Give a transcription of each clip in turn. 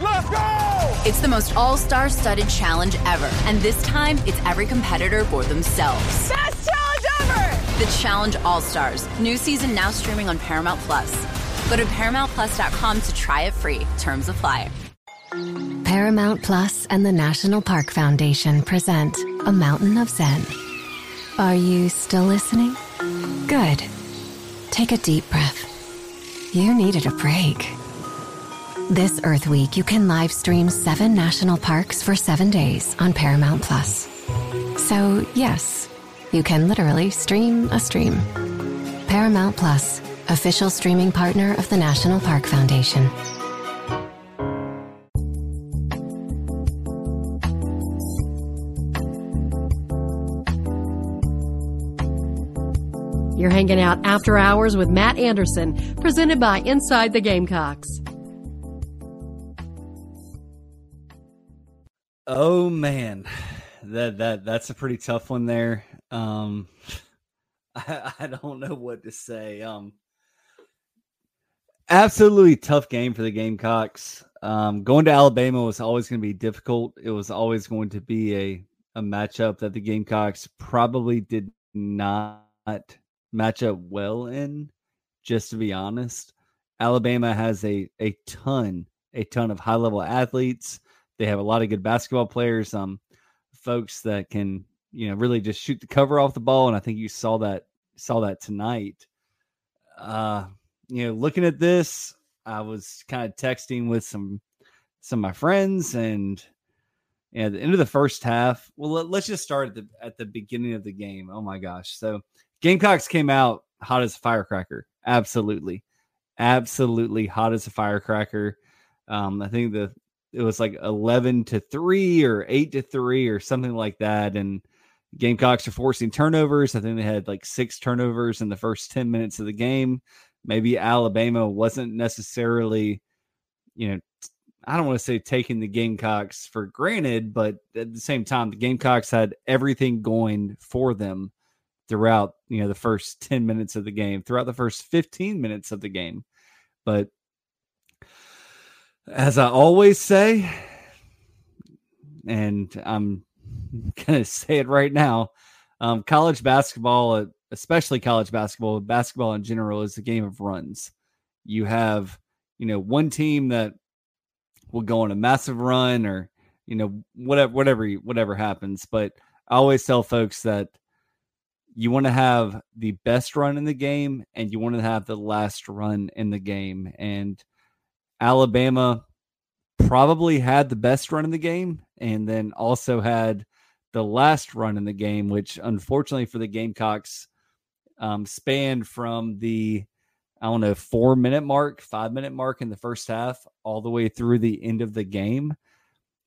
Let's go! It's the most all-star studded challenge ever. And this time, it's every competitor for themselves. Best challenge ever! The Challenge All-Stars. New season now streaming on Paramount Plus. Go to ParamountPlus.com to try it free. Terms apply. Paramount Plus and the National Park Foundation present A Mountain of Zen. Are you still listening? Good. Take a deep breath. You needed a break. This Earth Week, you can live stream seven national parks for seven days on Paramount Plus. So, yes, you can literally stream a stream. Paramount Plus, official streaming partner of the National Park Foundation. You're hanging out after hours with Matt Anderson, presented by Inside the Gamecocks. Oh man, that that that's a pretty tough one there. Um, I, I don't know what to say. Um, absolutely tough game for the Gamecocks. Um, going to Alabama was always going to be difficult. It was always going to be a a matchup that the Gamecocks probably did not match up well in. Just to be honest, Alabama has a a ton a ton of high level athletes. They have a lot of good basketball players, um, folks that can you know really just shoot the cover off the ball, and I think you saw that saw that tonight. Uh, you know, looking at this, I was kind of texting with some some of my friends, and yeah, at the end of the first half. Well, let, us just start at the at the beginning of the game. Oh my gosh! So Gamecocks came out hot as a firecracker. Absolutely, absolutely hot as a firecracker. Um, I think the it was like 11 to 3 or 8 to 3 or something like that and Gamecocks are forcing turnovers. I think they had like six turnovers in the first 10 minutes of the game. Maybe Alabama wasn't necessarily, you know, I don't want to say taking the Gamecocks for granted, but at the same time, the Gamecocks had everything going for them throughout, you know, the first 10 minutes of the game, throughout the first 15 minutes of the game. But as I always say, and I'm going to say it right now, um, college basketball, especially college basketball, basketball in general, is a game of runs. You have, you know, one team that will go on a massive run, or you know, whatever, whatever, whatever happens. But I always tell folks that you want to have the best run in the game, and you want to have the last run in the game, and Alabama probably had the best run in the game and then also had the last run in the game, which unfortunately for the Gamecocks um, spanned from the, I don't know, four minute mark, five minute mark in the first half, all the way through the end of the game.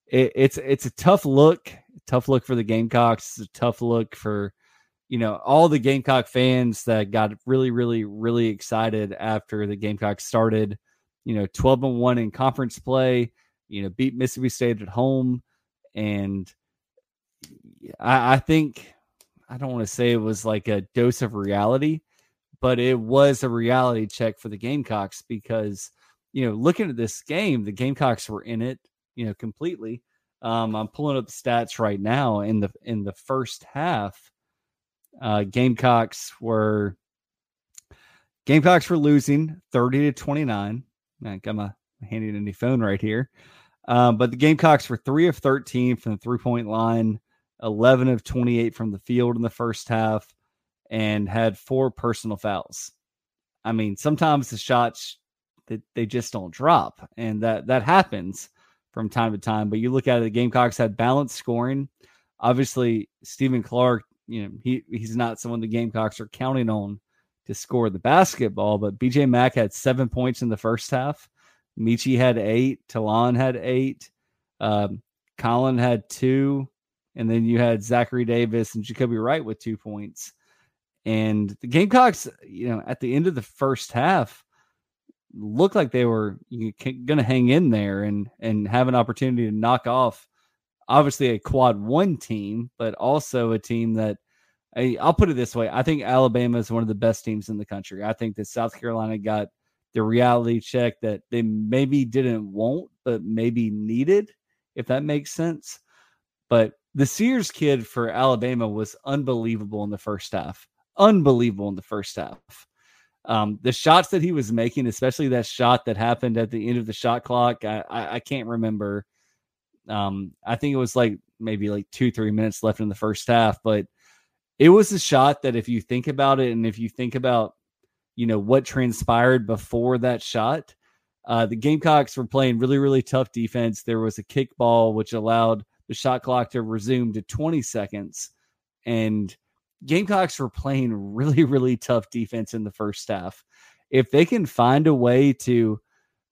It, it's it's a tough look, tough look for the Gamecocks. It's a tough look for you know all the Gamecock fans that got really, really, really excited after the Gamecocks started you know, 12 and 1 in conference play, you know, beat Mississippi State at home. And I, I think, I don't want to say it was like a dose of reality, but it was a reality check for the Gamecocks because, you know, looking at this game, the Gamecocks were in it, you know, completely. Um, I'm pulling up stats right now in the in the first half. Uh, Gamecocks were Gamecocks were losing 30 to 29. I got my handy dandy phone right here. Um, but the Gamecocks were three of 13 from the three point line, 11 of 28 from the field in the first half, and had four personal fouls. I mean, sometimes the shots that they just don't drop, and that that happens from time to time. But you look at it, the Gamecocks had balanced scoring. Obviously, Stephen Clark, you know, he he's not someone the Gamecocks are counting on to score the basketball, but BJ Mack had seven points in the first half. Meechie had eight. Ta'Lon had eight. Um, Collin had two, and then you had Zachary Davis and Jacobi Wright with two points. And the Gamecocks, you know, at the end of the first half, looked like they were going to hang in there and and have an opportunity to knock off, obviously a quad one team, but also a team that I'll put it this way: I think Alabama is one of the best teams in the country. I think that South Carolina got the reality check that they maybe didn't want, but maybe needed, if that makes sense. But the Sears kid for Alabama was unbelievable in the first half. Unbelievable in the first half. Um, the shots that he was making, especially that shot that happened at the end of the shot clock, I, I, I can't remember. Um, I think it was like maybe like two, three minutes left in the first half, but it was a shot that if you think about it and if you think about you know what transpired before that shot. Uh, the Gamecocks were playing really, really tough defense. There was a kickball which allowed the shot clock to resume to 20 seconds, and Gamecocks were playing really, really tough defense in the first half. If they can find a way to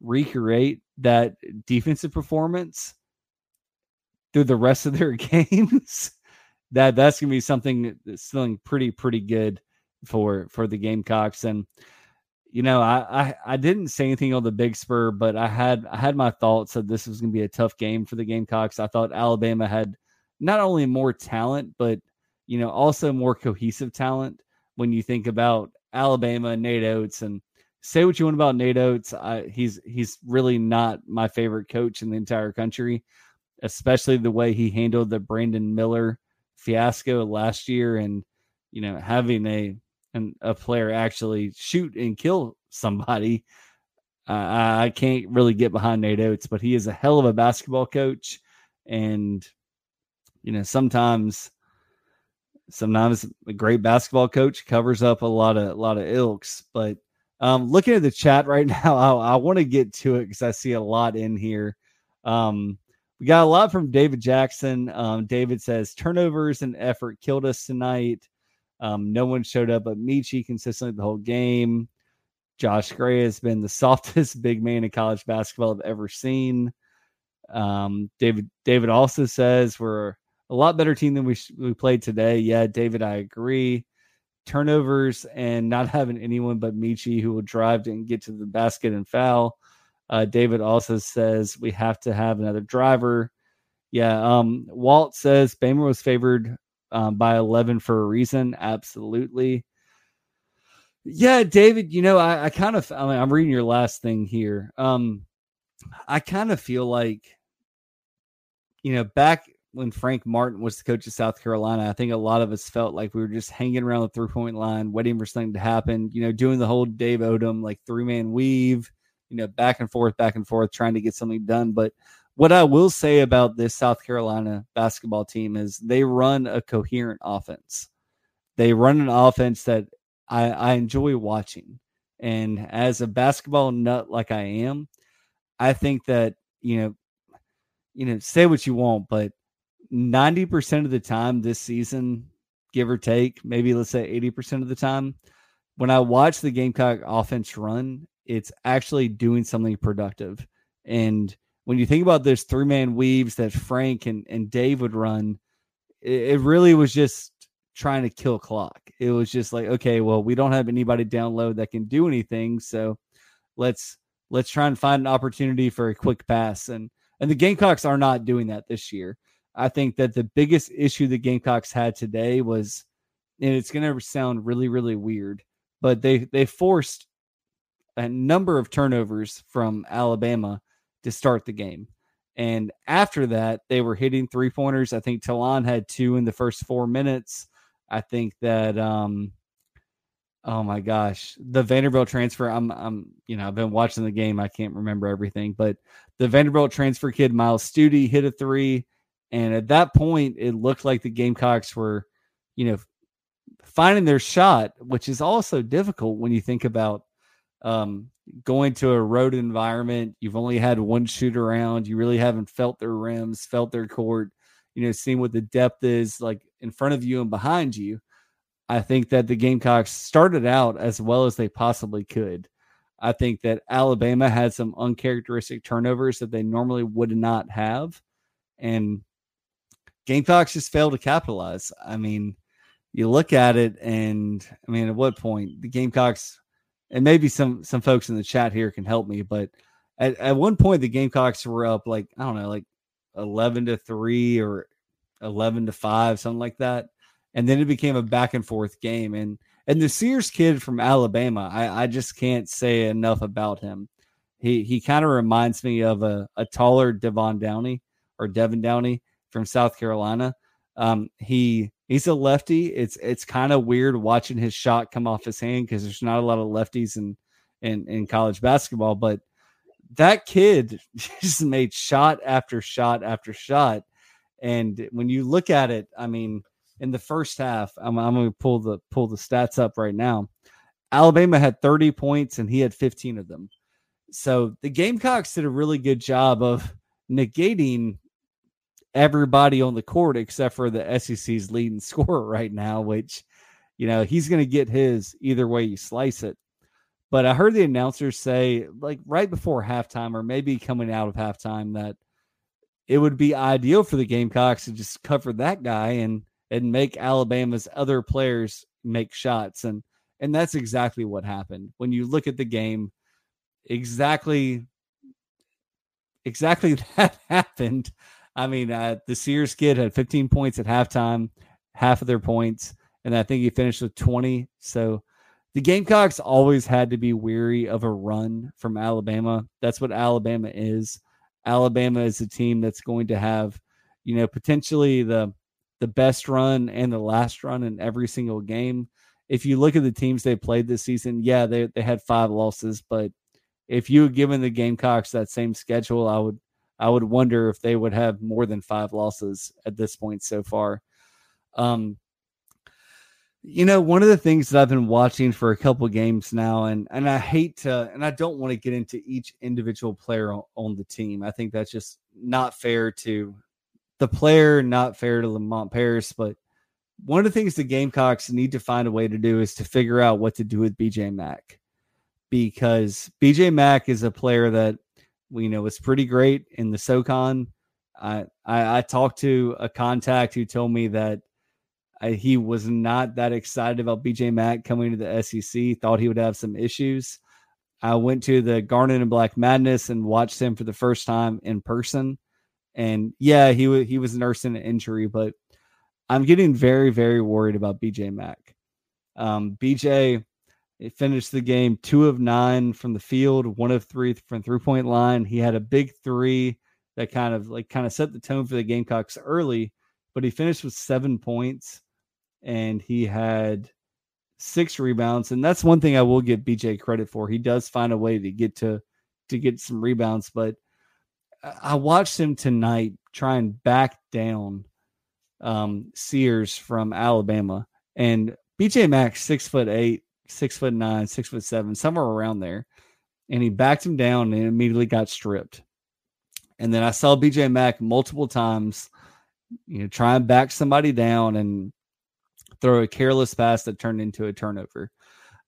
recreate that defensive performance through the rest of their games, that that's gonna be something something pretty, pretty good for for the Gamecocks. And you know, I, I I didn't say anything on the Big Spur, but I had I had my thoughts that this was to be a tough game for the Gamecocks. I thought Alabama had not only more talent, but you know, also more cohesive talent. When you think about Alabama, Nate Oats, and say what you want about Nate Oats, I, he's he's really not my favorite coach in the entire country, especially the way he handled the Brandon Miller fiasco last year, and you know, having a and a player actually shoot and kill somebody. Uh, I can't really get behind Nate Oats but he is a hell of a basketball coach, and you know sometimes, sometimes a great basketball coach covers up a lot of a lot of ilks. But um, looking at the chat right now, I, I want to get to it because I see a lot in here. Um, we got a lot from David Jackson. Um, David says turnovers and effort killed us tonight. Um, no one showed up but Meechie consistently the whole game. Josh Gray has been the softest big man in college basketball I've ever seen. Um, David David also says we're a lot better team than we sh- we played today. Yeah, David, I agree. Turnovers and not having anyone but Meechie who will drive and get to the basket and foul. Uh, David also says we have to have another driver. Yeah, um, Walt says Bamer was favored um, by 11 for a reason. Absolutely. Yeah, David, you know, I, I kind of, I mean, I'm reading your last thing here. Um, I kind of feel like, you know, back when Frank Martin was the coach of South Carolina, I think a lot of us felt like we were just hanging around the three point line, waiting for something to happen, you know, doing the whole Dave Odom like three man weave, you know, back and forth, back and forth, trying to get something done. But what I will say about this South Carolina basketball team is they run a coherent offense. They run an offense that I, I enjoy watching. And as a basketball nut like I am, I think that, you know, you know, say what you want, but 90% of the time this season, give or take, maybe let's say 80% of the time, when I watch the Gamecock offense run, it's actually doing something productive. And when you think about those three man weaves that Frank and, and Dave would run, it, it really was just trying to kill clock. It was just like, okay, well, we don't have anybody down low that can do anything, so let's let's try and find an opportunity for a quick pass. And and the Gamecocks are not doing that this year. I think that the biggest issue the Gamecocks had today was, and it's going to sound really really weird, but they they forced a number of turnovers from Alabama to start the game. And after that, they were hitting three pointers. I think Ta'Lon had two in the first four minutes. I think that um oh my gosh, the Vanderbilt transfer. I'm I'm you know, I've been watching the game. I can't remember everything, but the Vanderbilt transfer kid, Myles Stute, hit a three. And at that point, it looked like the Gamecocks were, you know, finding their shot, which is also difficult when you think about um, going to a road environment, you've only had one shoot around, you really haven't felt their rims, felt their court, you know, seeing what the depth is like in front of you and behind you. I think that the Gamecocks started out as well as they possibly could. I think that Alabama had some uncharacteristic turnovers that they normally would not have. and Gamecocks just failed to capitalize. I mean, you look at it, and I mean, at what point the Gamecocks, and maybe some some folks in the chat here can help me, but at, at one point the Gamecocks were up like I don't know, like eleven to three or eleven to five, something like that, and then it became a back and forth game. And and the Sears kid from Alabama, I, I just can't say enough about him. He he kind of reminds me of a, a taller Devon Downey or Devin Downey from South Carolina. Um, he he's a lefty. It's it's kind of weird watching his shot come off his hand because there's not a lot of lefties in, in in college basketball. But that kid just made shot after shot after shot, and when you look at it, I mean, in the first half, I'm I'm going to pull the pull the stats up right now. Alabama had 30 points and he had 15 of them. So the Gamecocks did a really good job of negating everybody on the court except for the SEC's leading scorer right now, which, you know, he's going to get his either way you slice it. But I heard the announcers say, like right before halftime, or maybe coming out of halftime, that it would be ideal for the Gamecocks to just cover that guy and and make Alabama's other players make shots. And and that's exactly what happened. When you look at the game, exactly exactly that happened. I mean, uh, the Sears kid had 15 points at halftime, half of their points, and I think he finished with 20. So the Gamecocks always had to be weary of a run from Alabama. That's what Alabama is. Alabama is a team that's going to have, you know, potentially the the best run and the last run in every single game. If you look at the teams they played this season, yeah, they they had five losses, but if you had given the Gamecocks that same schedule, I would I would wonder if they would have more than five losses at this point so far. Um, you know, one of the things that I've been watching for a couple games now, and and I hate to, and I don't want to get into each individual player on, on the team. I think that's just not fair to the player, not fair to Lamont Paris. But one of the things the Gamecocks need to find a way to do is to figure out what to do with BJ Mack because BJ Mack is a player that we know was pretty great in the SoCon. I, I, I talked to a contact who told me that I, he was not that excited about BJ Mack coming to the SEC. Thought he would have some issues. I went to the Garnet and Black Madness and watched him for the first time in person. And yeah, he was he was nursing an injury, but I'm getting very very worried about BJ Mack. Um, BJ he finished the game two of nine from the field, one of three from three point line. He had a big three that kind of like kind of set the tone for the Gamecocks early, but he finished with seven points and he had six rebounds. And that's one thing I will give BJ credit for. He does find a way to get to to get some rebounds, but I watched him tonight try and back down um, Sears from Alabama. And BJ Mack's, six foot eight, six foot nine, six foot seven, somewhere around there. And he backed him down and immediately got stripped. And then I saw BJ Mack multiple times, you know, try and back somebody down and throw a careless pass that turned into a turnover.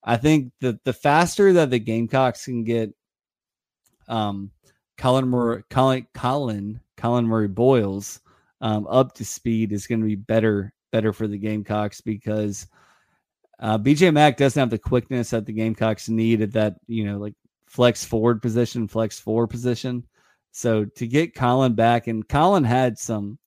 I think that the faster that the Gamecocks can get um, Collin Murray, Collin, Collin, Collin Murray Boyles um, up to speed is going to be better better for the Gamecocks because – uh, BJ Mack doesn't have the quickness that the Gamecocks need at that, you know, like flex forward position, flex four position. So to get Collin back, and Collin had some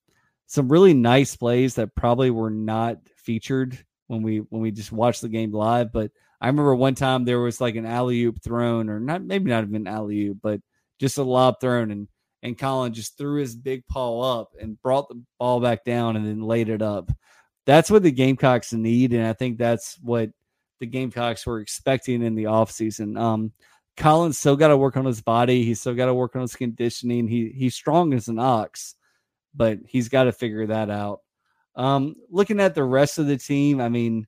some really nice plays that probably were not featured when we when we just watched the game live. But I remember one time there was like an alley oop thrown, or not maybe not even alley oop, but just a lob thrown, and and Collin just threw his big paw up and brought the ball back down and then laid it up that's what the Gamecocks need. And I think that's what the Gamecocks were expecting in the offseason. Um, Collin's still got to work on his body. He's still got to work on his conditioning. He he's strong as an ox, but he's got to figure that out. Um, looking at the rest of the team, I mean,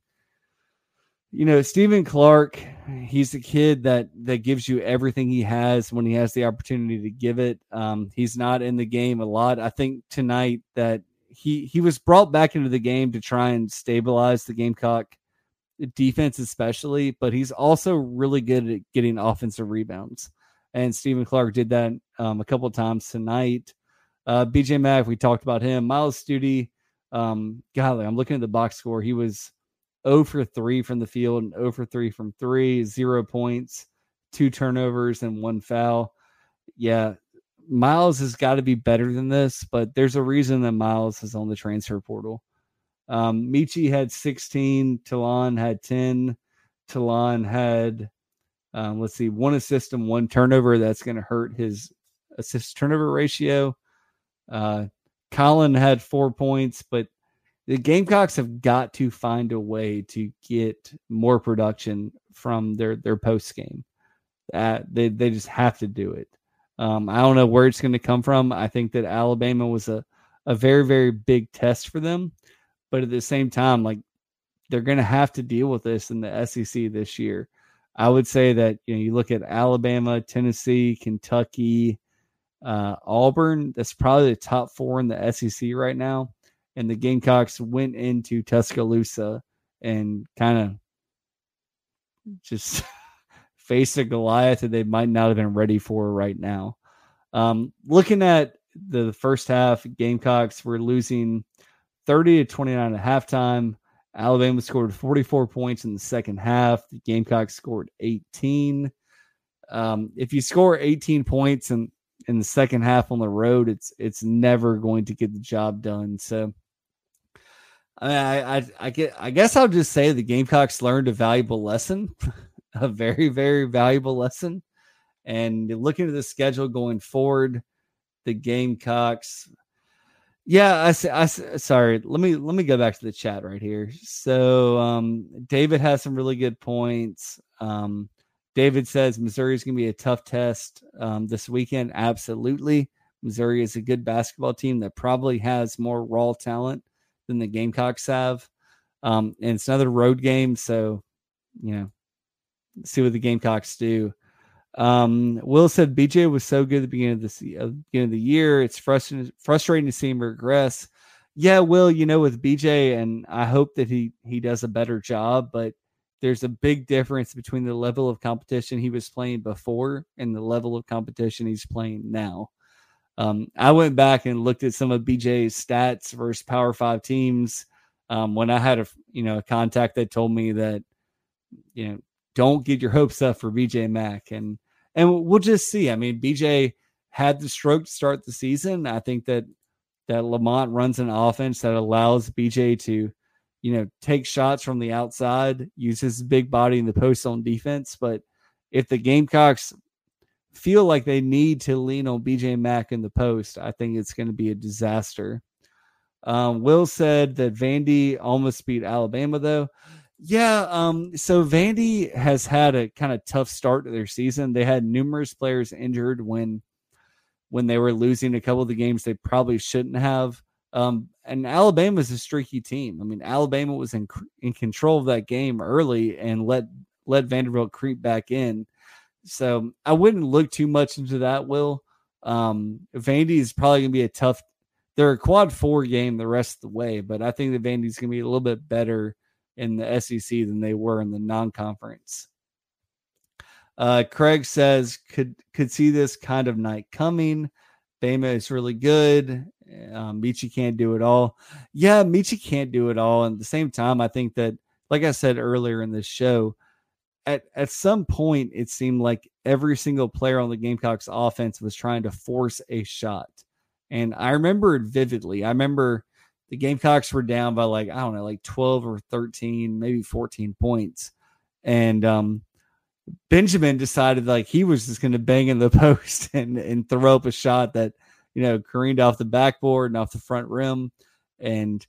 you know, Stephen Clark, he's a kid that that gives you everything he has when he has the opportunity to give it. Um, he's not in the game a lot. I think tonight that he he was brought back into the game to try and stabilize the Gamecock defense, especially, but he's also really good at getting offensive rebounds. And Stephen Clark did that um, a couple times tonight. Uh, BJ Mack, we talked about him. Myles Stute, um, golly, I'm looking at the box score. He was 0 for 3 from the field and 0 for 3 from three, zero points, two turnovers, and one foul. Yeah, Myles has got to be better than this, but there's a reason that Myles is on the transfer portal. Um, Meechie had 16, Ta'Lon had 10, Ta'Lon had, um, let's see, one assist and one turnover. That's going to hurt his assist turnover ratio. Uh, Collin had four points, but the Gamecocks have got to find a way to get more production from their their post game. Uh, they they just have to do it. Um, I don't know where it's going to come from. I think that Alabama was a a very very big test for them, but at the same time, like they're going to have to deal with this in the SEC this year. I would say that you know you look at Alabama, Tennessee, Kentucky, uh, Auburn. That's probably the top four in the SEC right now. And the Gamecocks went into Tuscaloosa and kind of just faced a Goliath that they might not have been ready for right now. Um, looking at the first half, Gamecocks were losing 30 to 29 at halftime. Alabama scored 44 points in the second half. The Gamecocks scored 18. Um, if you score 18 points in, in the second half on the road, it's it's never going to get the job done. So I I I, get I guess I'll just say the Gamecocks learned a valuable lesson, a very very valuable lesson. And looking at the schedule going forward, the Gamecocks yeah, I, I sorry. Let me let me go back to the chat right here. So um, David has some really good points. Um, David says Missouri is going to be a tough test um, this weekend. Absolutely, Missouri is a good basketball team that probably has more raw talent than the Gamecocks have. Um, and it's another road game, so you know, see what the Gamecocks do. Um, Will said BJ was so good at the beginning of the uh, beginning of the year. It's frustrating frustrating to see him regress. Yeah, Will, you know, with BJ, and I hope that he he does a better job. But there's a big difference between the level of competition he was playing before and the level of competition he's playing now. Um, I went back and looked at some of BJ's stats versus Power Five teams. Um, when I had a you know a contact that told me that you know don't get your hopes up for BJ Mack and and we'll just see. I mean, BJ had the stroke to start the season. I think that that Lamont runs an offense that allows BJ to, you know, take shots from the outside, use his big body in the post on defense. But if the Gamecocks feel like they need to lean on BJ Mack in the post, I think it's going to be a disaster. Um, Will said that Vandy almost beat Alabama, though. Yeah, um, so Vandy has had a kind of tough start to their season. They had numerous players injured when when they were losing a couple of the games they probably shouldn't have. Um, and Alabama's a streaky team. I mean, Alabama was in in control of that game early and let let Vanderbilt creep back in. So I wouldn't look too much into that. Will um, Vandy is probably going to be a tough. They're a quad four game the rest of the way, but I think that Vandy's going to be a little bit better in the SEC than they were in the non-conference. Uh, Craig says could could see this kind of night coming. Bama is really good. Um, Meechie can't do it all. Yeah, Meechie can't do it all. And at the same time, I think that, like I said earlier in this show, at at some point it seemed like every single player on the Gamecocks offense was trying to force a shot. And I remember it vividly. I remember the Gamecocks were down by like, I don't know, like 12 or 13, maybe 14 points. And um, Benjamin decided like he was just going to bang in the post and, and throw up a shot that, you know, careened off the backboard and off the front rim. And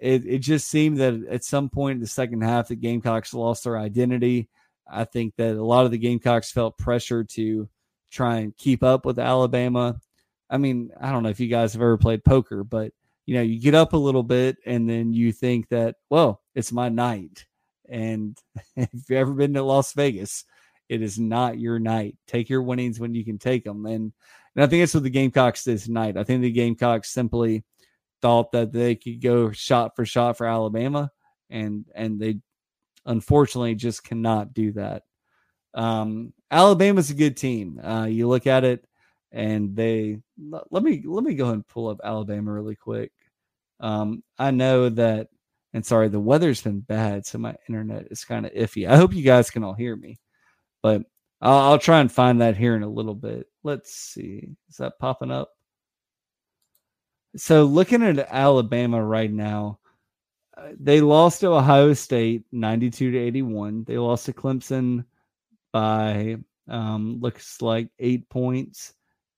it, it just seemed that at some point in the second half, the Gamecocks lost their identity. I think that a lot of the Gamecocks felt pressure to try and keep up with Alabama. I mean, I don't know if you guys have ever played poker, but you know, you get up a little bit and then you think that, well, it's my night. And if you've ever been to Las Vegas, it is not your night. Take your winnings when you can take them. And, and I think that's what the Gamecocks did tonight. I think the Gamecocks simply thought that they could go shot for shot for Alabama, and and they unfortunately just cannot do that. Um, Alabama's a good team. Uh, you look at it, and they let me let me go and pull up Alabama really quick. Um, I know that, and sorry, the weather's been bad, so my internet is kind of iffy. I hope you guys can all hear me, but I'll, I'll try and find that here in a little bit. Let's see, is that popping up? So looking at Alabama right now, uh, they lost to Ohio State 92 to 81. They lost to Clemson by um, looks like eight points.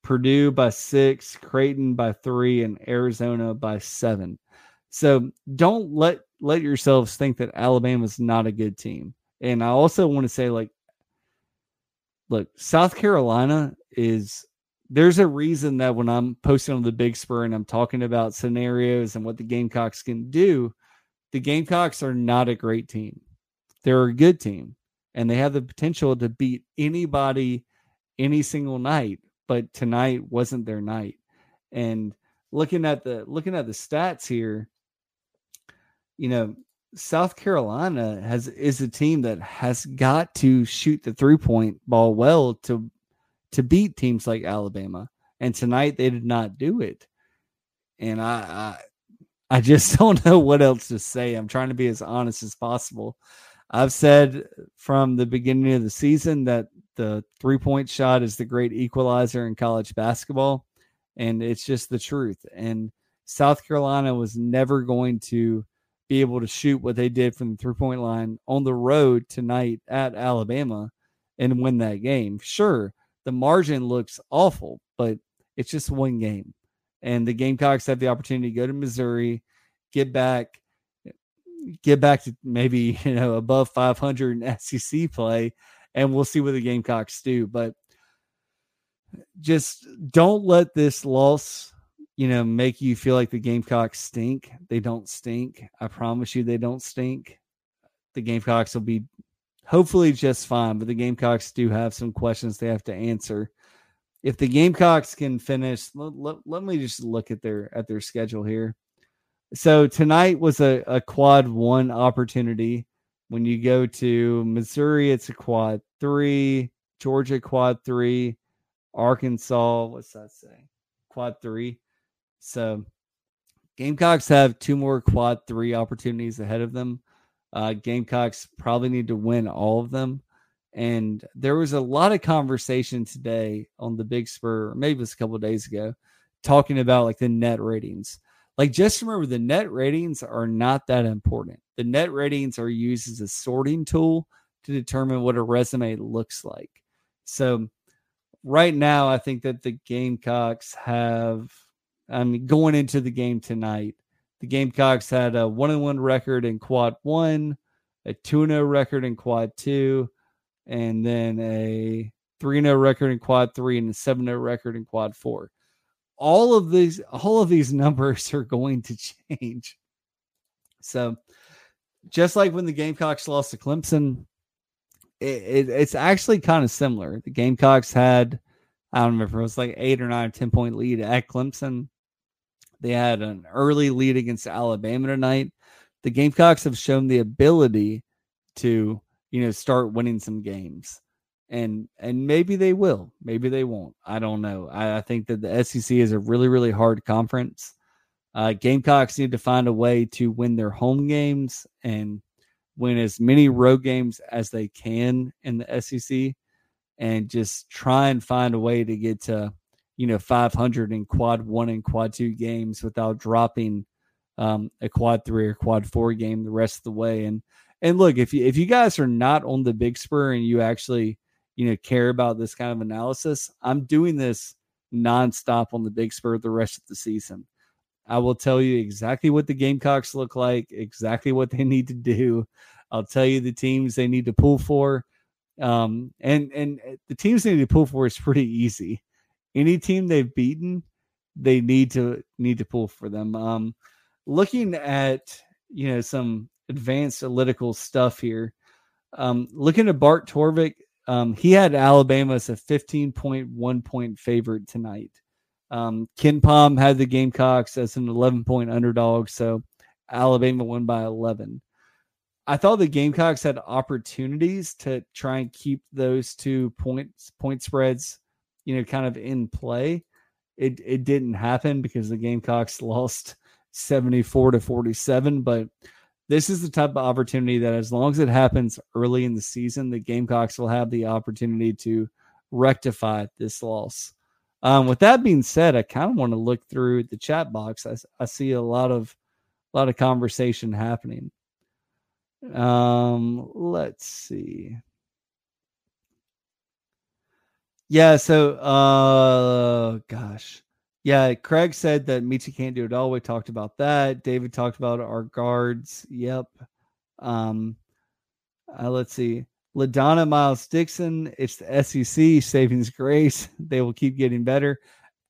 Purdue by six, Creighton by three, and Arizona by seven. So don't let let yourselves think that Alabama's not a good team. And I also want to say, like, look, South Carolina is there's a reason that when I'm posting on the Big Spur and I'm talking about scenarios and what the Gamecocks can do, the Gamecocks are not a great team. They're a good team and they have the potential to beat anybody any single night, but tonight wasn't their night. And looking at the looking at the stats here, you know, South Carolina has is a team that has got to shoot the three point ball well to to beat teams like Alabama. And tonight they did not do it. And I I, I just don't know what else to say. I'm trying to be as honest as possible. I've said from the beginning of the season that the three point shot is the great equalizer in college basketball. And it's just the truth. And South Carolina was never going to be able to shoot what they did from the three point line on the road tonight at Alabama and win that game. Sure, the margin looks awful, but it's just one game. And the Gamecocks have the opportunity to go to Missouri, get back get back to maybe you know above 500 in SEC play, and we'll see what the Gamecocks do. But just don't let this loss, you know, make you feel like the Gamecocks stink. They don't stink. I promise you, they don't stink. The Gamecocks will be hopefully just fine, but the Gamecocks do have some questions they have to answer. If the Gamecocks can finish, let, let, let me just look at their at their schedule here. So tonight was a, a quad one opportunity. When you go to Missouri, it's a quad three, Georgia quad three, Arkansas, what's that say? Quad three. So Gamecocks have two more quad three opportunities ahead of them. Uh, Gamecocks probably need to win all of them. And there was a lot of conversation today on the Big Spur, maybe it was a couple days ago, talking about like the net ratings. Like, just remember the net ratings are not that important. The net ratings are used as a sorting tool to determine what a resume looks like. So, right now, I think that the Gamecocks have, I mean, going into the game tonight, the Gamecocks had a one and one record in quad one, a 2 0 record in quad two, and then a 3 0 record in quad three and a 7 0 record in quad four all of these all of these numbers are going to change. So just like when the Gamecocks lost to Clemson, it, it, it's actually kind of similar. The Gamecocks had, I don't remember, it was like eight or nine, 10 point lead at Clemson. They had an early lead against Alabama tonight. The Gamecocks have shown the ability to, you know, start winning some games and and maybe they will maybe they won't i don't know i, I think that the sec is a really really hard conference uh, gamecocks need to find a way to win their home games and win as many road games as they can in the sec and just try and find a way to get to you know 500 in quad one and quad two games without dropping um, a quad three or quad four game the rest of the way. And and look if you if you guys are not on the big spur and you actually you know care about this kind of analysis i'm doing this nonstop on the big spur the rest of the season i will tell you exactly what the gamecocks look like exactly what they need to do. I'll tell you the teams they need to pull for um, and and uh, the teams they need to pull for is pretty easy. Any team they've beaten they need to need to pull for them. Um, looking at you know some advanced analytical stuff here um, looking at bart torvik um, he had Alabama as a 15.1 point favorite tonight. Um, KenPom had the Gamecocks as an 11 point underdog, so Alabama won by 11. I thought the Gamecocks had opportunities to try and keep those two points point spreads you know, kind of in play. It it didn't happen because the Gamecocks lost 74 to 47, but this is the type of opportunity that as long as it happens early in the season, the Gamecocks will have the opportunity to rectify this loss. Um, with that being said, I kind of want to look through the chat box. I, I see a lot of a lot of conversation happening. Um, let's see. Yeah, so uh gosh. Yeah, Craig said that Meechie can't do it all. We talked about that. David talked about our guards. Yep. Um uh, let's see. LaDonna Miles Dixon, it's the SEC savings grace. They will keep getting better.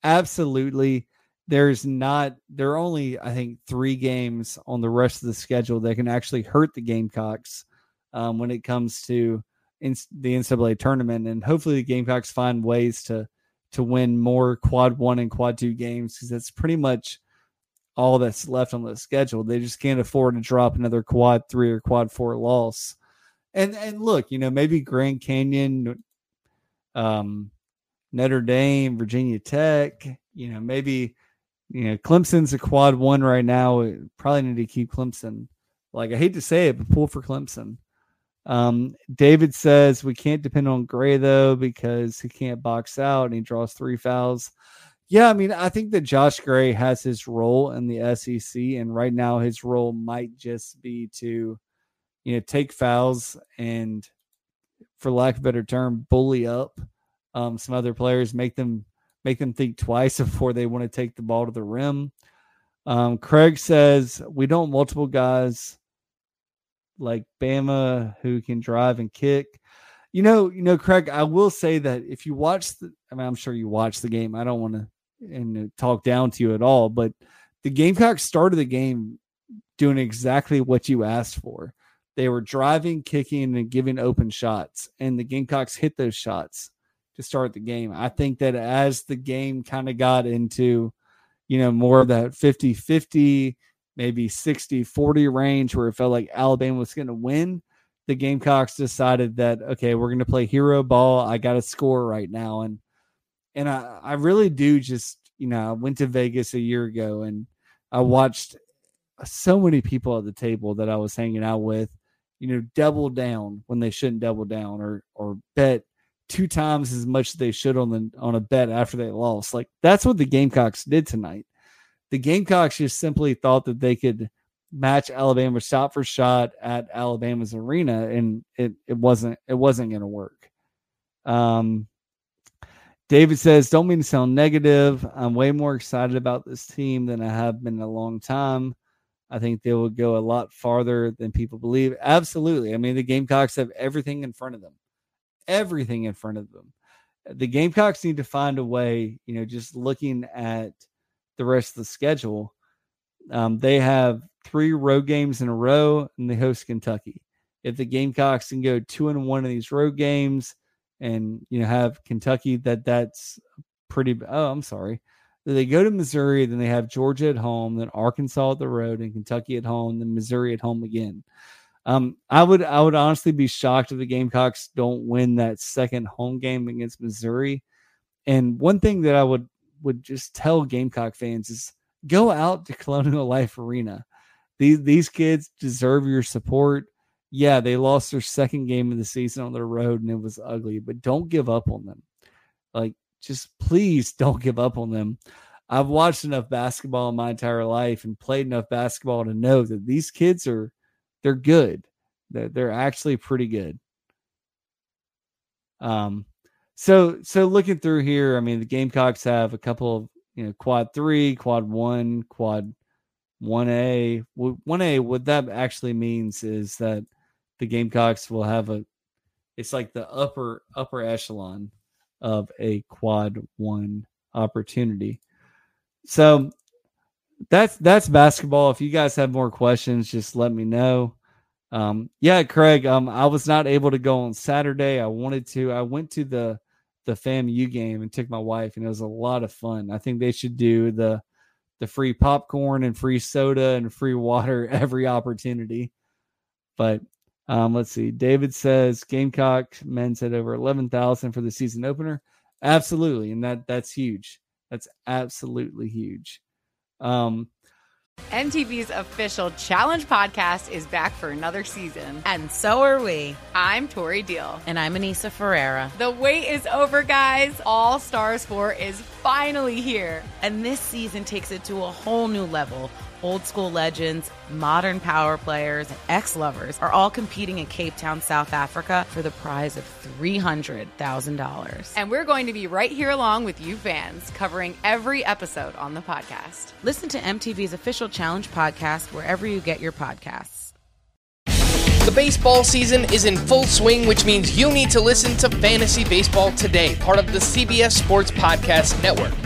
Absolutely. There's not there are only, I think, three games on the rest of the schedule that can actually hurt the Gamecocks um, when it comes to in the NCAA tournament, and hopefully the Gamecocks find ways to to win more quad one and quad two games because that's pretty much all that's left on the schedule. They just can't afford to drop another quad three or quad four loss. And and look, you know, maybe Grand Canyon, um, Notre Dame, Virginia Tech, you know, maybe you know, Clemson's a quad one right now. Probably need to keep Clemson. Like I hate to say it, but pull for Clemson. Um, David says we can't depend on Gray though because he can't box out and he draws three fouls. Yeah, I mean, I think that Josh Gray has his role in the SEC, and right now his role might just be to, you know, take fouls and, for lack of a better term, bully up um, some other players, make them make them think twice before they want to take the ball to the rim. Um, Craig says we don't multiple guys like Bama who can drive and kick. You know, you know, Craig, I will say that if you watch the, I mean, I'm sure you watch the game. I don't want to and talk down to you at all, but the Gamecocks started the game doing exactly what you asked for. They were driving, kicking, and giving open shots, and the Gamecocks hit those shots to start the game. I think that as the game kind of got into, you know, more of that 50 50, maybe 60 40 range where it felt like Alabama was going to win, the Gamecocks decided that, okay, we're going to play hero ball. I got to score right now. And, and I, I really do just, you know, I went to Vegas a year ago and I watched so many people at the table that I was hanging out with, you know, double down when they shouldn't double down or, or bet two times as much as they should on the on a bet after they lost. Like that's what the Gamecocks did tonight the Gamecocks just simply thought that they could match Alabama shot for shot at Alabama's arena, and it it wasn't it wasn't going to work. Um, David says, "Don't mean to sound negative. I'm way more excited about this team than I have been in a long time. I think they will go a lot farther than people believe. Absolutely. I mean, the Gamecocks have everything in front of them, everything in front of them. The Gamecocks need to find a way. You know, just looking at." the rest of the schedule. Um, they have three road games in a row, and they host Kentucky. If the Gamecocks can go two and one of these road games, and you know have Kentucky, that that's pretty. Oh, I'm sorry. They go to Missouri, then they have Georgia at home, then Arkansas at the road, and Kentucky at home, then Missouri at home again. Um, I would I would honestly be shocked if the Gamecocks don't win that second home game against Missouri. And one thing that I would would just tell Gamecock fans is go out to Colonial Life Arena. These these kids deserve your support. Yeah, they lost their second game of the season on their road and it was ugly, but don't give up on them. Like just please don't give up on them. I've watched enough basketball in my entire life and played enough basketball to know that these kids are they're good. They're, they're actually pretty good. Um so so looking through here, I mean the Gamecocks have a couple of you know quad three, quad one, quad one A. One A, what that actually means is that the Gamecocks will have a it's like the upper upper echelon of a quad one opportunity. So that's that's basketball. If you guys have more questions, just let me know. Um, yeah, Craig. Um, I was not able to go on Saturday. I wanted to. I went to the the FAMU game and took my wife, and it was a lot of fun. I think they should do the the free popcorn and free soda and free water every opportunity. But um, let's see. David says Gamecock men's had over eleven thousand for the season opener. absolutely, and that that's huge. That's absolutely huge. Um, MTV's official Challenge podcast is back for another season. And so are we. I'm Tori Deal. And I'm Aneesa Ferreira. The wait is over, guys. All Stars 4 is finally here. And this season takes it to a whole new level old school legends, modern power players, and ex lovers are all competing in Cape Town, South Africa for the prize of $300,000. And we're going to be right here along with you fans, covering every episode on the podcast. Listen to MTV's official Challenge podcast wherever you get your podcasts. The baseball season is in full swing, which means you need to listen to Fantasy Baseball Today, part of the CBS Sports Podcast Network.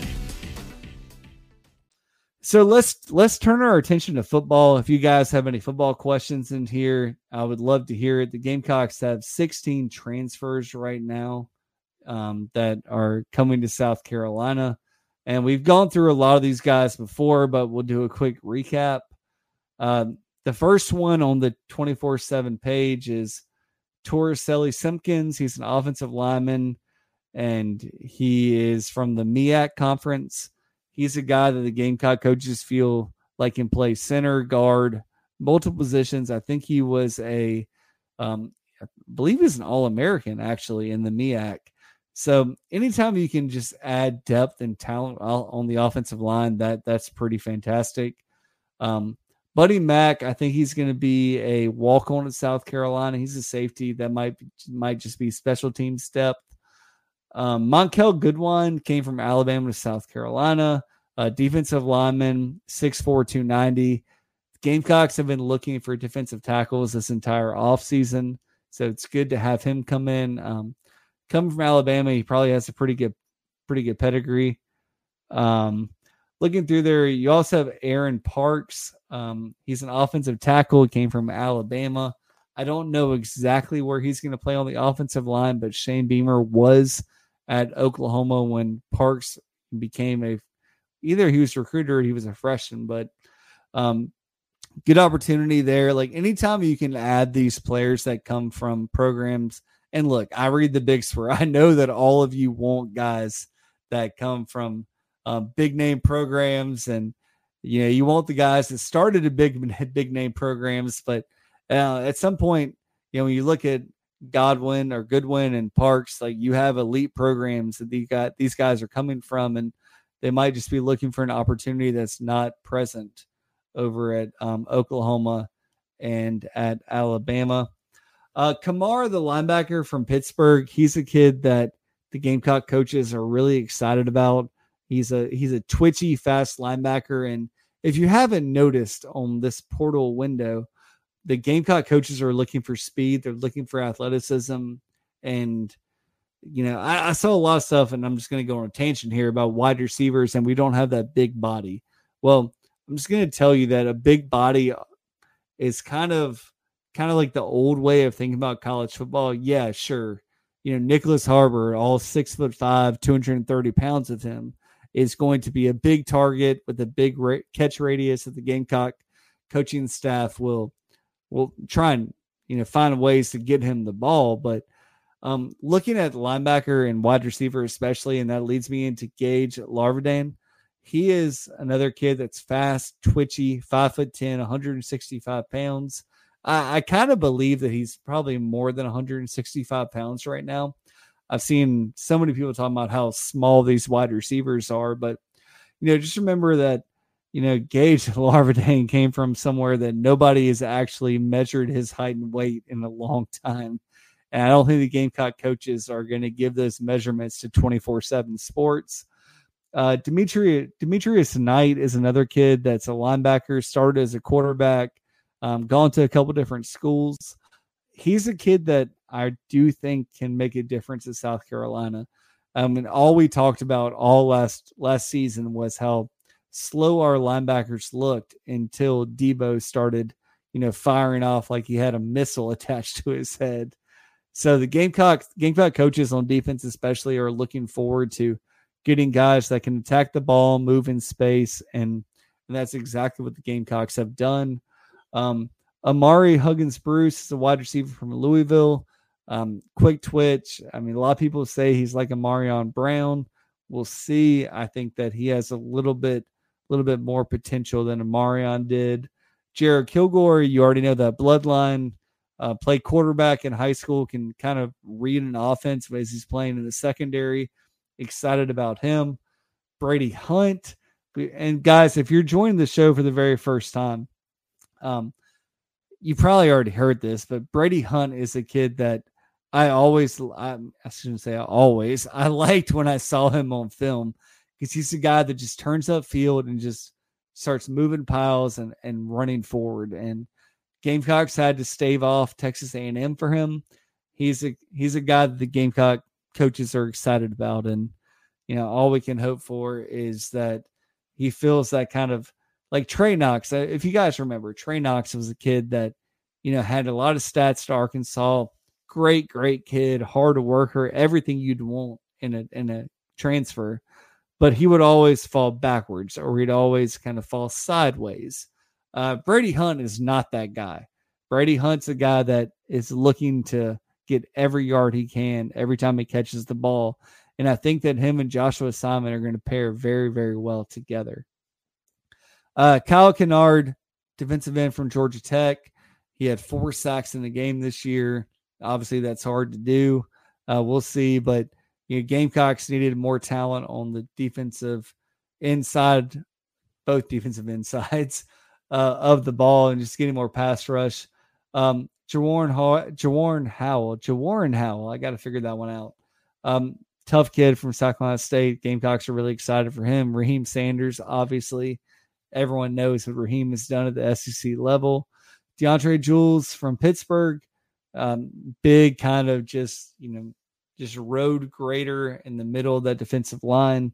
So let's let's turn our attention to football. If you guys have any football questions in here, I would love to hear it. The Gamecocks have 16 transfers right now um, that are coming to South Carolina, and we've gone through a lot of these guys before, but we'll do a quick recap. Um, the first one on the 24/7 page is Torricelli Simpkins. He's an offensive lineman, and he is from the MEAC conference. He's a guy that the Gamecock coaches feel like can play center, guard, multiple positions. I think he was a, um, I believe he's an All American actually in the MEAC. So anytime you can just add depth and talent on the offensive line, that that's pretty fantastic. Um, Buddy Mack, I think he's going to be a walk on at South Carolina. He's a safety that might might just be special team depth. Um, Monkell Goodwine came from Alabama to South Carolina, uh, defensive lineman, 6'4, 290. Gamecocks have been looking for defensive tackles this entire offseason. So it's good to have him come in. Um, coming from Alabama, he probably has a pretty good, pretty good pedigree. Um, looking through there, you also have Aaron Parks. Um, he's an offensive tackle. Came from Alabama. I don't know exactly where he's going to play on the offensive line, but Shane Beamer was at Oklahoma when Parks became a either he was a recruiter he was a freshman, but um, good opportunity there. Like anytime you can add these players that come from programs, and look, I read the Big Spur. I know that all of you want guys that come from um, big name programs, and you know you want the guys that started a big big name programs, but uh, at some point, you know when you look at Godwin or Goodwin and Parks, like you have elite programs that these guys, these guys are coming from, and they might just be looking for an opportunity that's not present over at um, Oklahoma and at Alabama. Uh, Kamar, the linebacker from Pittsburgh, he's a kid that the Gamecock coaches are really excited about. He's a he's a twitchy, fast linebacker, and if you haven't noticed on this portal window, the Gamecock coaches are looking for speed. They're looking for athleticism. And, you know, I, I saw a lot of stuff, and I'm just going to go on a tangent here about wide receivers, and we don't have that big body. Well, I'm just going to tell you that a big body uh, is kind of kind of like the old way of thinking about college football. Yeah, sure. You know, Nyckoles Harbor, all six foot five, 230 pounds of him, is going to be a big target with a big ra- catch radius that the Gamecock coaching staff will will try and you know find ways to get him the ball. But um, looking at linebacker and wide receiver, especially, and that leads me into Gage Larvadain. He is another kid that's fast, twitchy, five foot 10, 165 pounds. I, I kind of believe that he's probably more than 165 pounds right now. I've seen so many people talking about how small these wide receivers are, but you know, just remember that you know, Gage Larvadain came from somewhere that nobody has actually measured his height and weight in a long time. And I don't think the Gamecock coaches are going to give those measurements to 24 7 sports. Uh, Dimitri, Demetrius Knight is another kid that's a linebacker, started as a quarterback, um, gone to a couple different schools. He's a kid that I do think can make a difference at South Carolina. Um, and all we talked about all last last season was how slow our linebackers looked until Debo started you know, firing off like he had a missile attached to his head. So the Gamecock Gamecock coaches on defense, especially, are looking forward to getting guys that can attack the ball, move in space, and, and that's exactly what the Gamecocks have done. Um, Amari Huggins Bruce is a wide receiver from Louisville. Um, quick twitch. I mean, a lot of people say he's like a Marion Brown. We'll see. I think that he has a little bit, little bit more potential than a Marion did. Jared Kilgore, you already know that bloodline. Uh, play quarterback in high school, can kind of read an offense as he's playing in the secondary. Excited about him. Brady Hunt. And guys, if you're joining the show for the very first time, um, you probably already heard this, but Brady Hunt is a kid that I always, I, I shouldn't say always, I liked when I saw him on film because he's a guy that just turns up field and just starts moving piles and, and running forward. And Gamecocks had to stave off Texas A&M for him. He's a he's a guy that the Gamecock coaches are excited about, and you know all we can hope for is that he feels that kind of like Trey Knox. Uh, if you guys remember, Trey Knox was a kid that you know had a lot of stats to Arkansas. Great, great kid, hard worker, everything you'd want in a in a transfer. But he would always fall backwards, or he'd always kind of fall sideways. Uh, Brady Hunt is not that guy. Brady Hunt's a guy that is looking to get every yard he can every time he catches the ball. And I think that him and Joshua Simon are going to pair very, very well together. Uh, Kyle Kennard, defensive end from Georgia Tech. He had four sacks in the game this year. Obviously, that's hard to do. Uh, we'll see, but you know, Gamecocks needed more talent on the defensive inside, both defensive insides uh, of the ball, and just getting more pass rush. Um, Jawarn, Jawarn Howell, Jawarn Howell. I got to figure that one out. Um, tough kid from South Carolina State. Gamecocks are really excited for him. Raheem Sanders, obviously, everyone knows what Raheem has done at the SEC level. DeAndre Jules from Pittsburgh, um, big kind of just you know just road grader in the middle of that defensive line.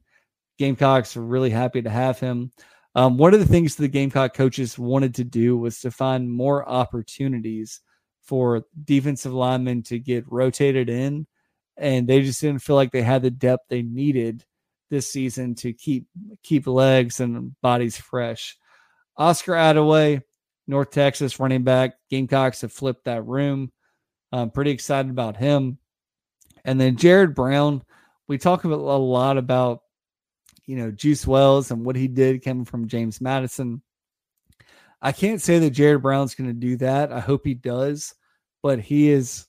Gamecocks are really happy to have him. Um, one of the things the Gamecock coaches wanted to do was to find more opportunities for defensive linemen to get rotated in, and they just didn't feel like they had the depth they needed this season to keep keep legs and bodies fresh. Oscar Adaway, North Texas running back, Gamecocks have flipped that room. I'm pretty excited about him. And then Jared Brown, we talk a lot about you know Juice Wells and what he did coming from James Madison. I can't say that Jared Brown's going to do that. I hope he does, but he is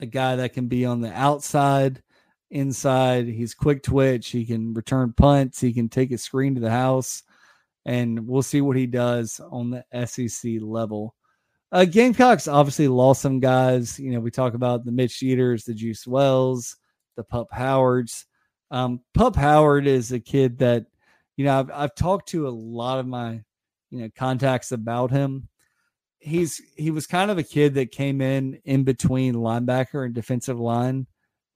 a guy that can be on the outside, inside. He's quick twitch. He can return punts. He can take a screen to the house, and we'll see what he does on the SEC level. Uh, Gamecocks obviously lost some guys. You know, we talk about the Mitch Eaters, the Juice Wells, the Pup Howards. Um, Pup Howard is a kid that, you know, I've, I've talked to a lot of my you know contacts about him. He's he was kind of a kid that came in in between linebacker and defensive line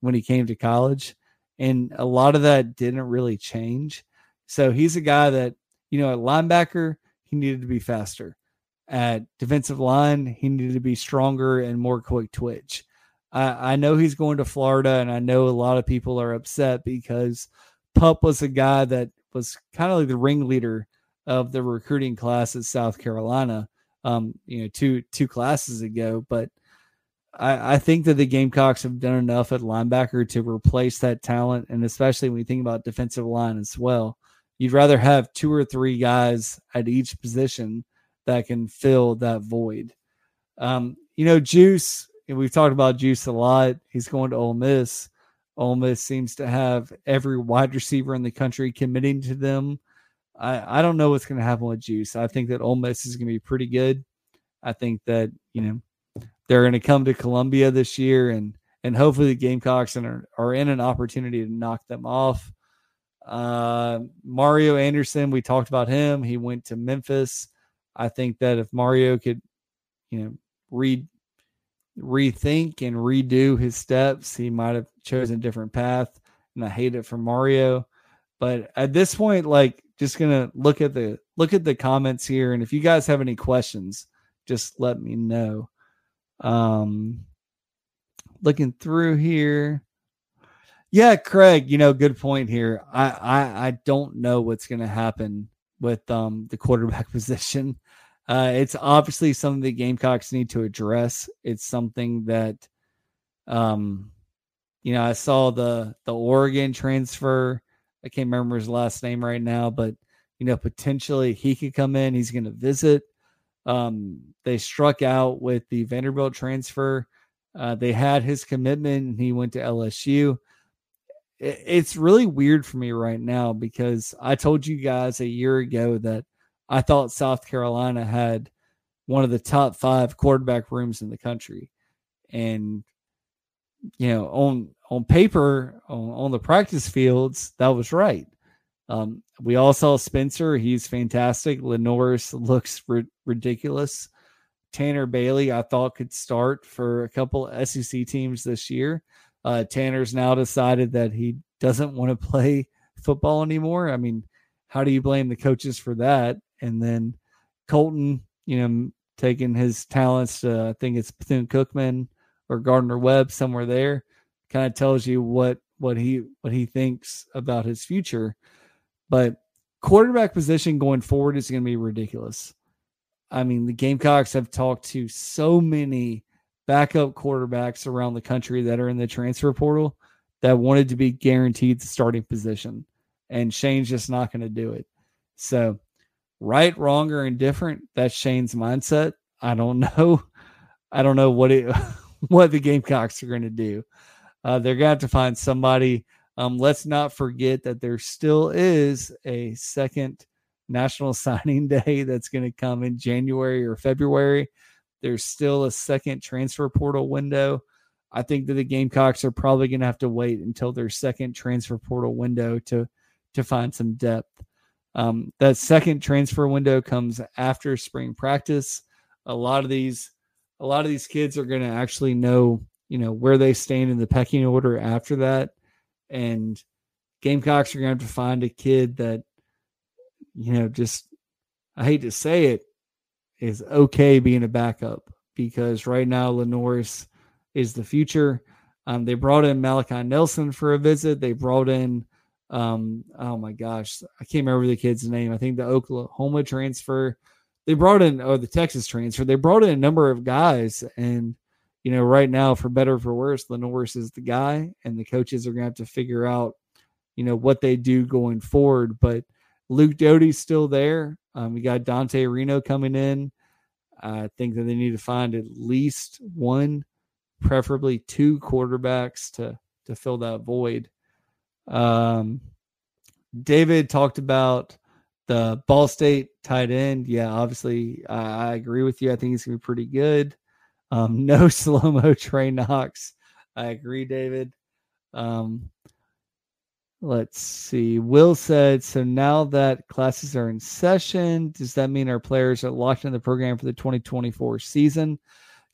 when he came to college, and a lot of that didn't really change. So he's a guy that you know at linebacker he needed to be faster. At defensive line, he needed to be stronger and more quick twitch. I, I know he's going to Florida, and I know a lot of people are upset because Pup was a guy that was kind of like the ringleader of the recruiting class at South Carolina, um, you know, two two classes ago. But I, I think that the Gamecocks have done enough at linebacker to replace that talent, and especially when you think about defensive line as well. You'd rather have two or three guys at each position that can fill that void. Um, you know, Juice, we've talked about Juice a lot. He's going to Ole Miss. Ole Miss seems to have every wide receiver in the country committing to them. I, I don't know what's going to happen with Juice. I think that Ole Miss is going to be pretty good. I think that you know they're going to come to Columbia this year, and and hopefully the Gamecocks are, are in an opportunity to knock them off. Uh, Mario Anderson, we talked about him. He went to Memphis. I think that if Mario could, you know, read rethink and redo his steps, he might have chosen a different path. And I hate it for Mario. But at this point, like just gonna look at the look at the comments here, and if you guys have any questions, just let me know. Um, looking through here. Yeah, Craig, you know, good point here. I I, I don't know what's to happen with um the quarterback position. Uh, it's obviously something the Gamecocks need to address. It's something that, um, you know, I saw the the Oregon transfer. I can't remember his last name right now, but you know, potentially he could come in. He's going to visit. Um, they struck out with the Vanderbilt transfer. Uh, they had his commitment, and he went to LSU. It, it's really weird for me right now because I told you guys a year ago that I thought South Carolina had one of the top five quarterback rooms in the country. And, you know, on on paper, on, on the practice fields, that was right. Um, we all saw Spencer. He's fantastic. LaNorris looks ri- ridiculous. Tanner Bailey, I thought could start for a couple SEC teams this year. Uh, Tanner's now decided that he doesn't want to play football anymore. I mean, how do you blame the coaches for that? And then Colton, you know, taking his talents to, I think it's Bethune Cookman or Gardner Webb, somewhere there, kind of tells you what what he what he thinks about his future. But quarterback position going forward is going to be ridiculous. I mean, the Gamecocks have talked to so many backup quarterbacks around the country that are in the transfer portal that wanted to be guaranteed the starting position. And Shane's just not going to do it. So right, wrong, or indifferent. That's Shane's mindset. I don't know. I don't know what it what the Gamecocks are going to do. Uh, they're going to have to find somebody. Um, let's not forget that there still is a second National Signing Day that's going to come in January or February. There's still a second transfer portal window. I think that the Gamecocks are probably going to have to wait until their second transfer portal window to to find some depth. Um, that second transfer window comes after spring practice. A lot of these, a lot of these kids are going to actually know, you know, where they stand in the pecking order after that, and Gamecocks are going to have to find a kid that, you know, just I hate to say it, is okay being a backup because right now LaNorris is the future. Um, they brought in Malachi Nelson for a visit. They brought in um, oh my gosh, I can't remember the kid's name. I think the Oklahoma transfer. They brought in, or the Texas transfer. They brought in a number of guys, and you know, right now, for better for worse, LaNorris is the guy, and the coaches are going to have to figure out, you know, what they do going forward. But Luke Doty's still there. Um, we got Dante Reno coming in. I think that they need to find at least one, preferably two quarterbacks to to fill that void. Um, David talked about the Ball State tight end. Yeah, obviously, I, I agree with you. I think he's gonna be pretty good. Um, no slow mo Trey Knox. I agree, David. Um, let's see. Will said so. Now that classes are in session, does that mean our players are locked in the program for the 2024 season?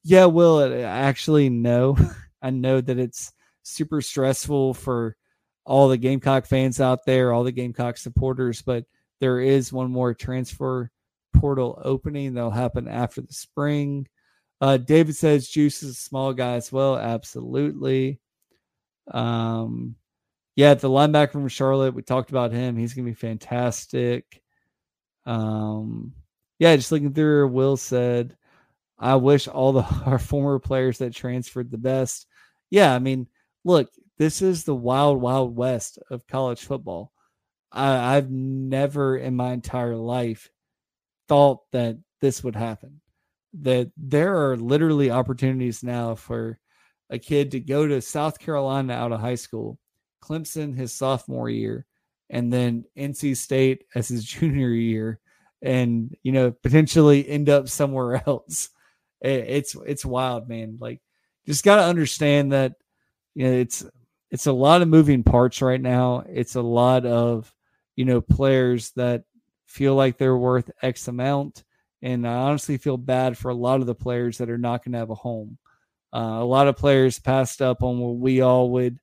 Yeah, Will. Actually, no. I know that it's super stressful for all the Gamecock fans out there, all the Gamecock supporters, but there is one more transfer portal opening that'll happen after the spring. Uh, David says Juice is a small guy as well. Absolutely. Um, yeah, the linebacker from Charlotte, we talked about him. He's gonna be fantastic. Um, yeah, just looking through, Will said, I wish all the our former players that transferred the best. Yeah, I mean, look, this is the wild, wild west of college football. I, I've never in my entire life thought that this would happen. That there are literally opportunities now for a kid to go to South Carolina out of high school, Clemson his sophomore year, and then NC State as his junior year, and you know potentially end up somewhere else. It's it's wild, man. Like just got to understand that you know it's it's a lot of moving parts right now. It's a lot of, you know, players that feel like they're worth X amount. And I honestly feel bad for a lot of the players that are not going to have a home. Uh, a lot of players passed up on what we all would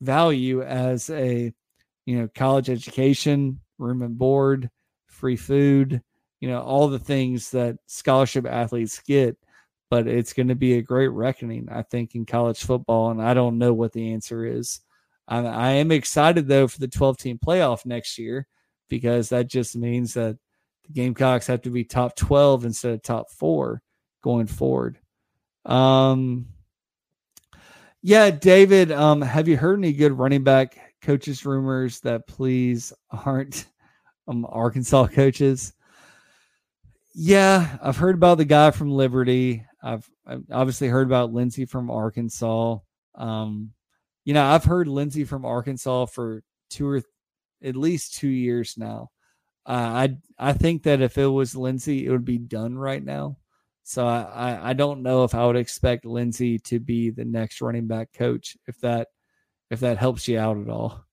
value as a, you know, college education, room and board, free food, you know, all the things that scholarship athletes get. But it's going to be a great reckoning, I think, in college football. And I don't know what the answer is. I, I am excited, though, for the 12 team playoff next year because that just means that the Gamecocks have to be top 12 instead of top four going forward. Um, yeah, David, um, have you heard any good running back coaches rumors that please aren't um, Arkansas coaches? Yeah, I've heard about the guy from Liberty. I've, I've obviously heard about Lindsey from Arkansas. Um, you know, I've heard Lindsey from Arkansas for two or th- at least two years now. Uh, I I think that if it was Lindsey, it would be done right now. So I, I don't know if I would expect Lindsey to be the next running back coach if that if that helps you out at all.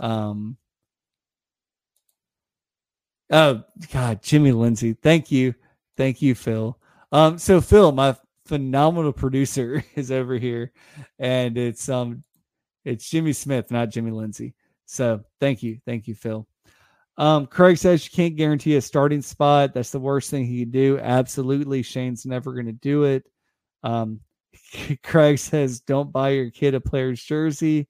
Um, Oh God, Jimmy Lindsey. Thank you. Thank you, Phil. Um, so Phil, my phenomenal producer is over here, and it's um it's Jimmy Smith, not Jimmy Lindsey. So thank you. Thank you, Phil. Um, Craig says you can't guarantee a starting spot. That's the worst thing he could do. Absolutely. Shane's never going to do it. Um, Craig says, don't buy your kid a player's jersey.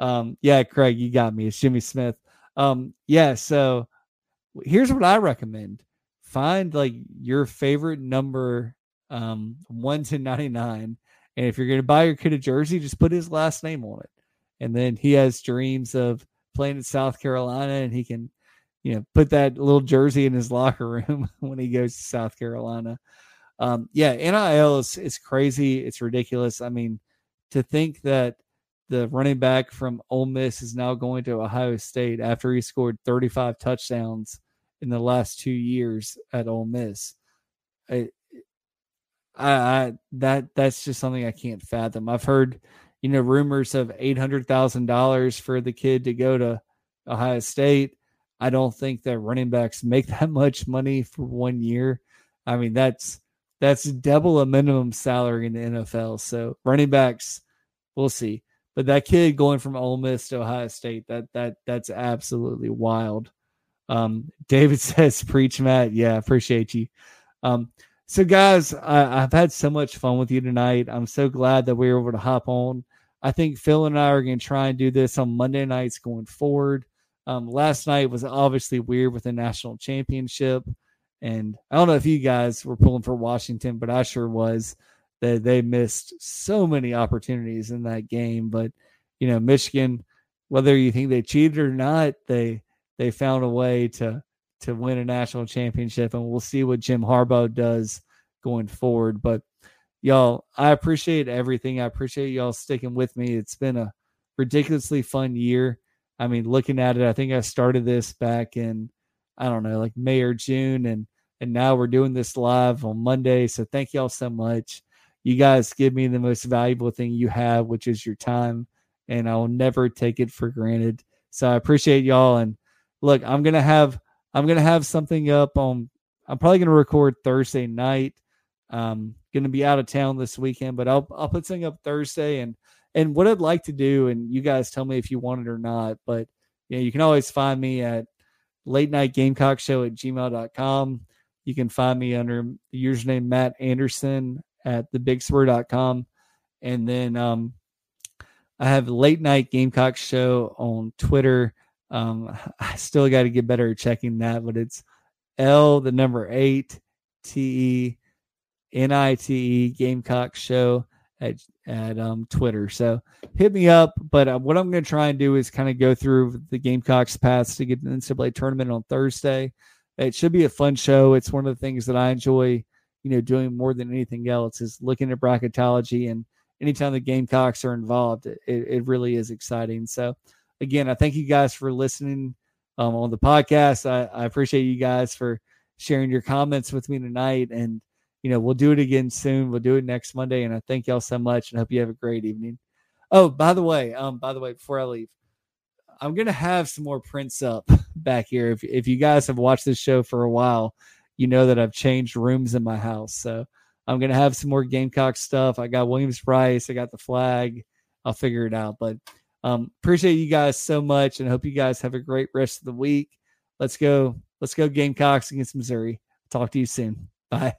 Um, yeah, Craig, you got me. It's Jimmy Smith. Um, yeah, so here's what I recommend find like your favorite number um 1 to 99 and if you're going to buy your kid a jersey just put his last name on it and then he has dreams of playing in South Carolina and he can you know put that little jersey in his locker room when he goes to South Carolina um yeah NIL is, is crazy it's ridiculous I mean to think that the running back from Ole Miss is now going to Ohio State after he scored 35 touchdowns in the last two years at Ole Miss. I, I, I that that's just something I can't fathom. I've heard, you know, rumors of eight hundred thousand dollars for the kid to go to Ohio State. I don't think that running backs make that much money for one year. I mean, that's that's double a minimum salary in the NFL. So running backs, we'll see. But that kid going from Ole Miss to Ohio State, that that that's absolutely wild. Um, David says, "Preach, Matt." Yeah, appreciate you. Um, so guys, I, have had so much fun with you tonight. I'm so glad that we were able to hop on. I think Phil and I are going to try and do this on Monday nights going forward. Um, last night was obviously weird with the national championship, and I don't know if you guys were pulling for Washington, but I sure was. That they missed so many opportunities in that game, but you know, Michigan, whether you think they cheated or not, they they found a way to to win a national championship, and we'll see what Jim Harbaugh does going forward. But y'all, I appreciate everything. I appreciate y'all sticking with me. It's been a ridiculously fun year. I mean, looking at it, I think I started this back in I don't know, like May or June, and and now we're doing this live on Monday. So thank y'all so much. You guys give me the most valuable thing you have, which is your time, and I will never take it for granted. So I appreciate y'all and look, I'm gonna have I'm gonna have something up on. I'm probably gonna record Thursday night. Um, gonna be out of town this weekend, but I'll I'll put something up Thursday and and what I'd like to do, and you guys tell me if you want it or not. But you know, you can always find me at late night gamecock show at gmail.com. You can find me under the username Matt Anderson at thebigspur.com. And then um, I have late night Gamecock show on Twitter um, I still got to get better at checking that, but it's L the number eight T E N I T E Gamecock Show at at um, Twitter. So hit me up. But uh, what I'm going to try and do is kind of go through the Gamecocks paths to get the NCAA tournament on Thursday. It should be a fun show. It's one of the things that I enjoy, you know, doing more than anything else is looking at bracketology. And anytime the Gamecocks are involved, it, it really is exciting. So again, I thank you guys for listening um, on the podcast. I, I appreciate you guys for sharing your comments with me tonight. And, you know, we'll do it again soon. We'll do it next Monday. And I thank y'all so much and hope you have a great evening. Oh, by the way, um, by the way, before I leave, I'm gonna have some more prints up back here. If if you guys have watched this show for a while, you know that I've changed rooms in my house. So I'm gonna have some more Gamecock stuff. I got Williams-Brice, I got the flag. I'll figure it out. But um, appreciate you guys so much and hope you guys have a great rest of the week. Let's go. Let's go Gamecocks against Missouri. Talk to you soon. Bye.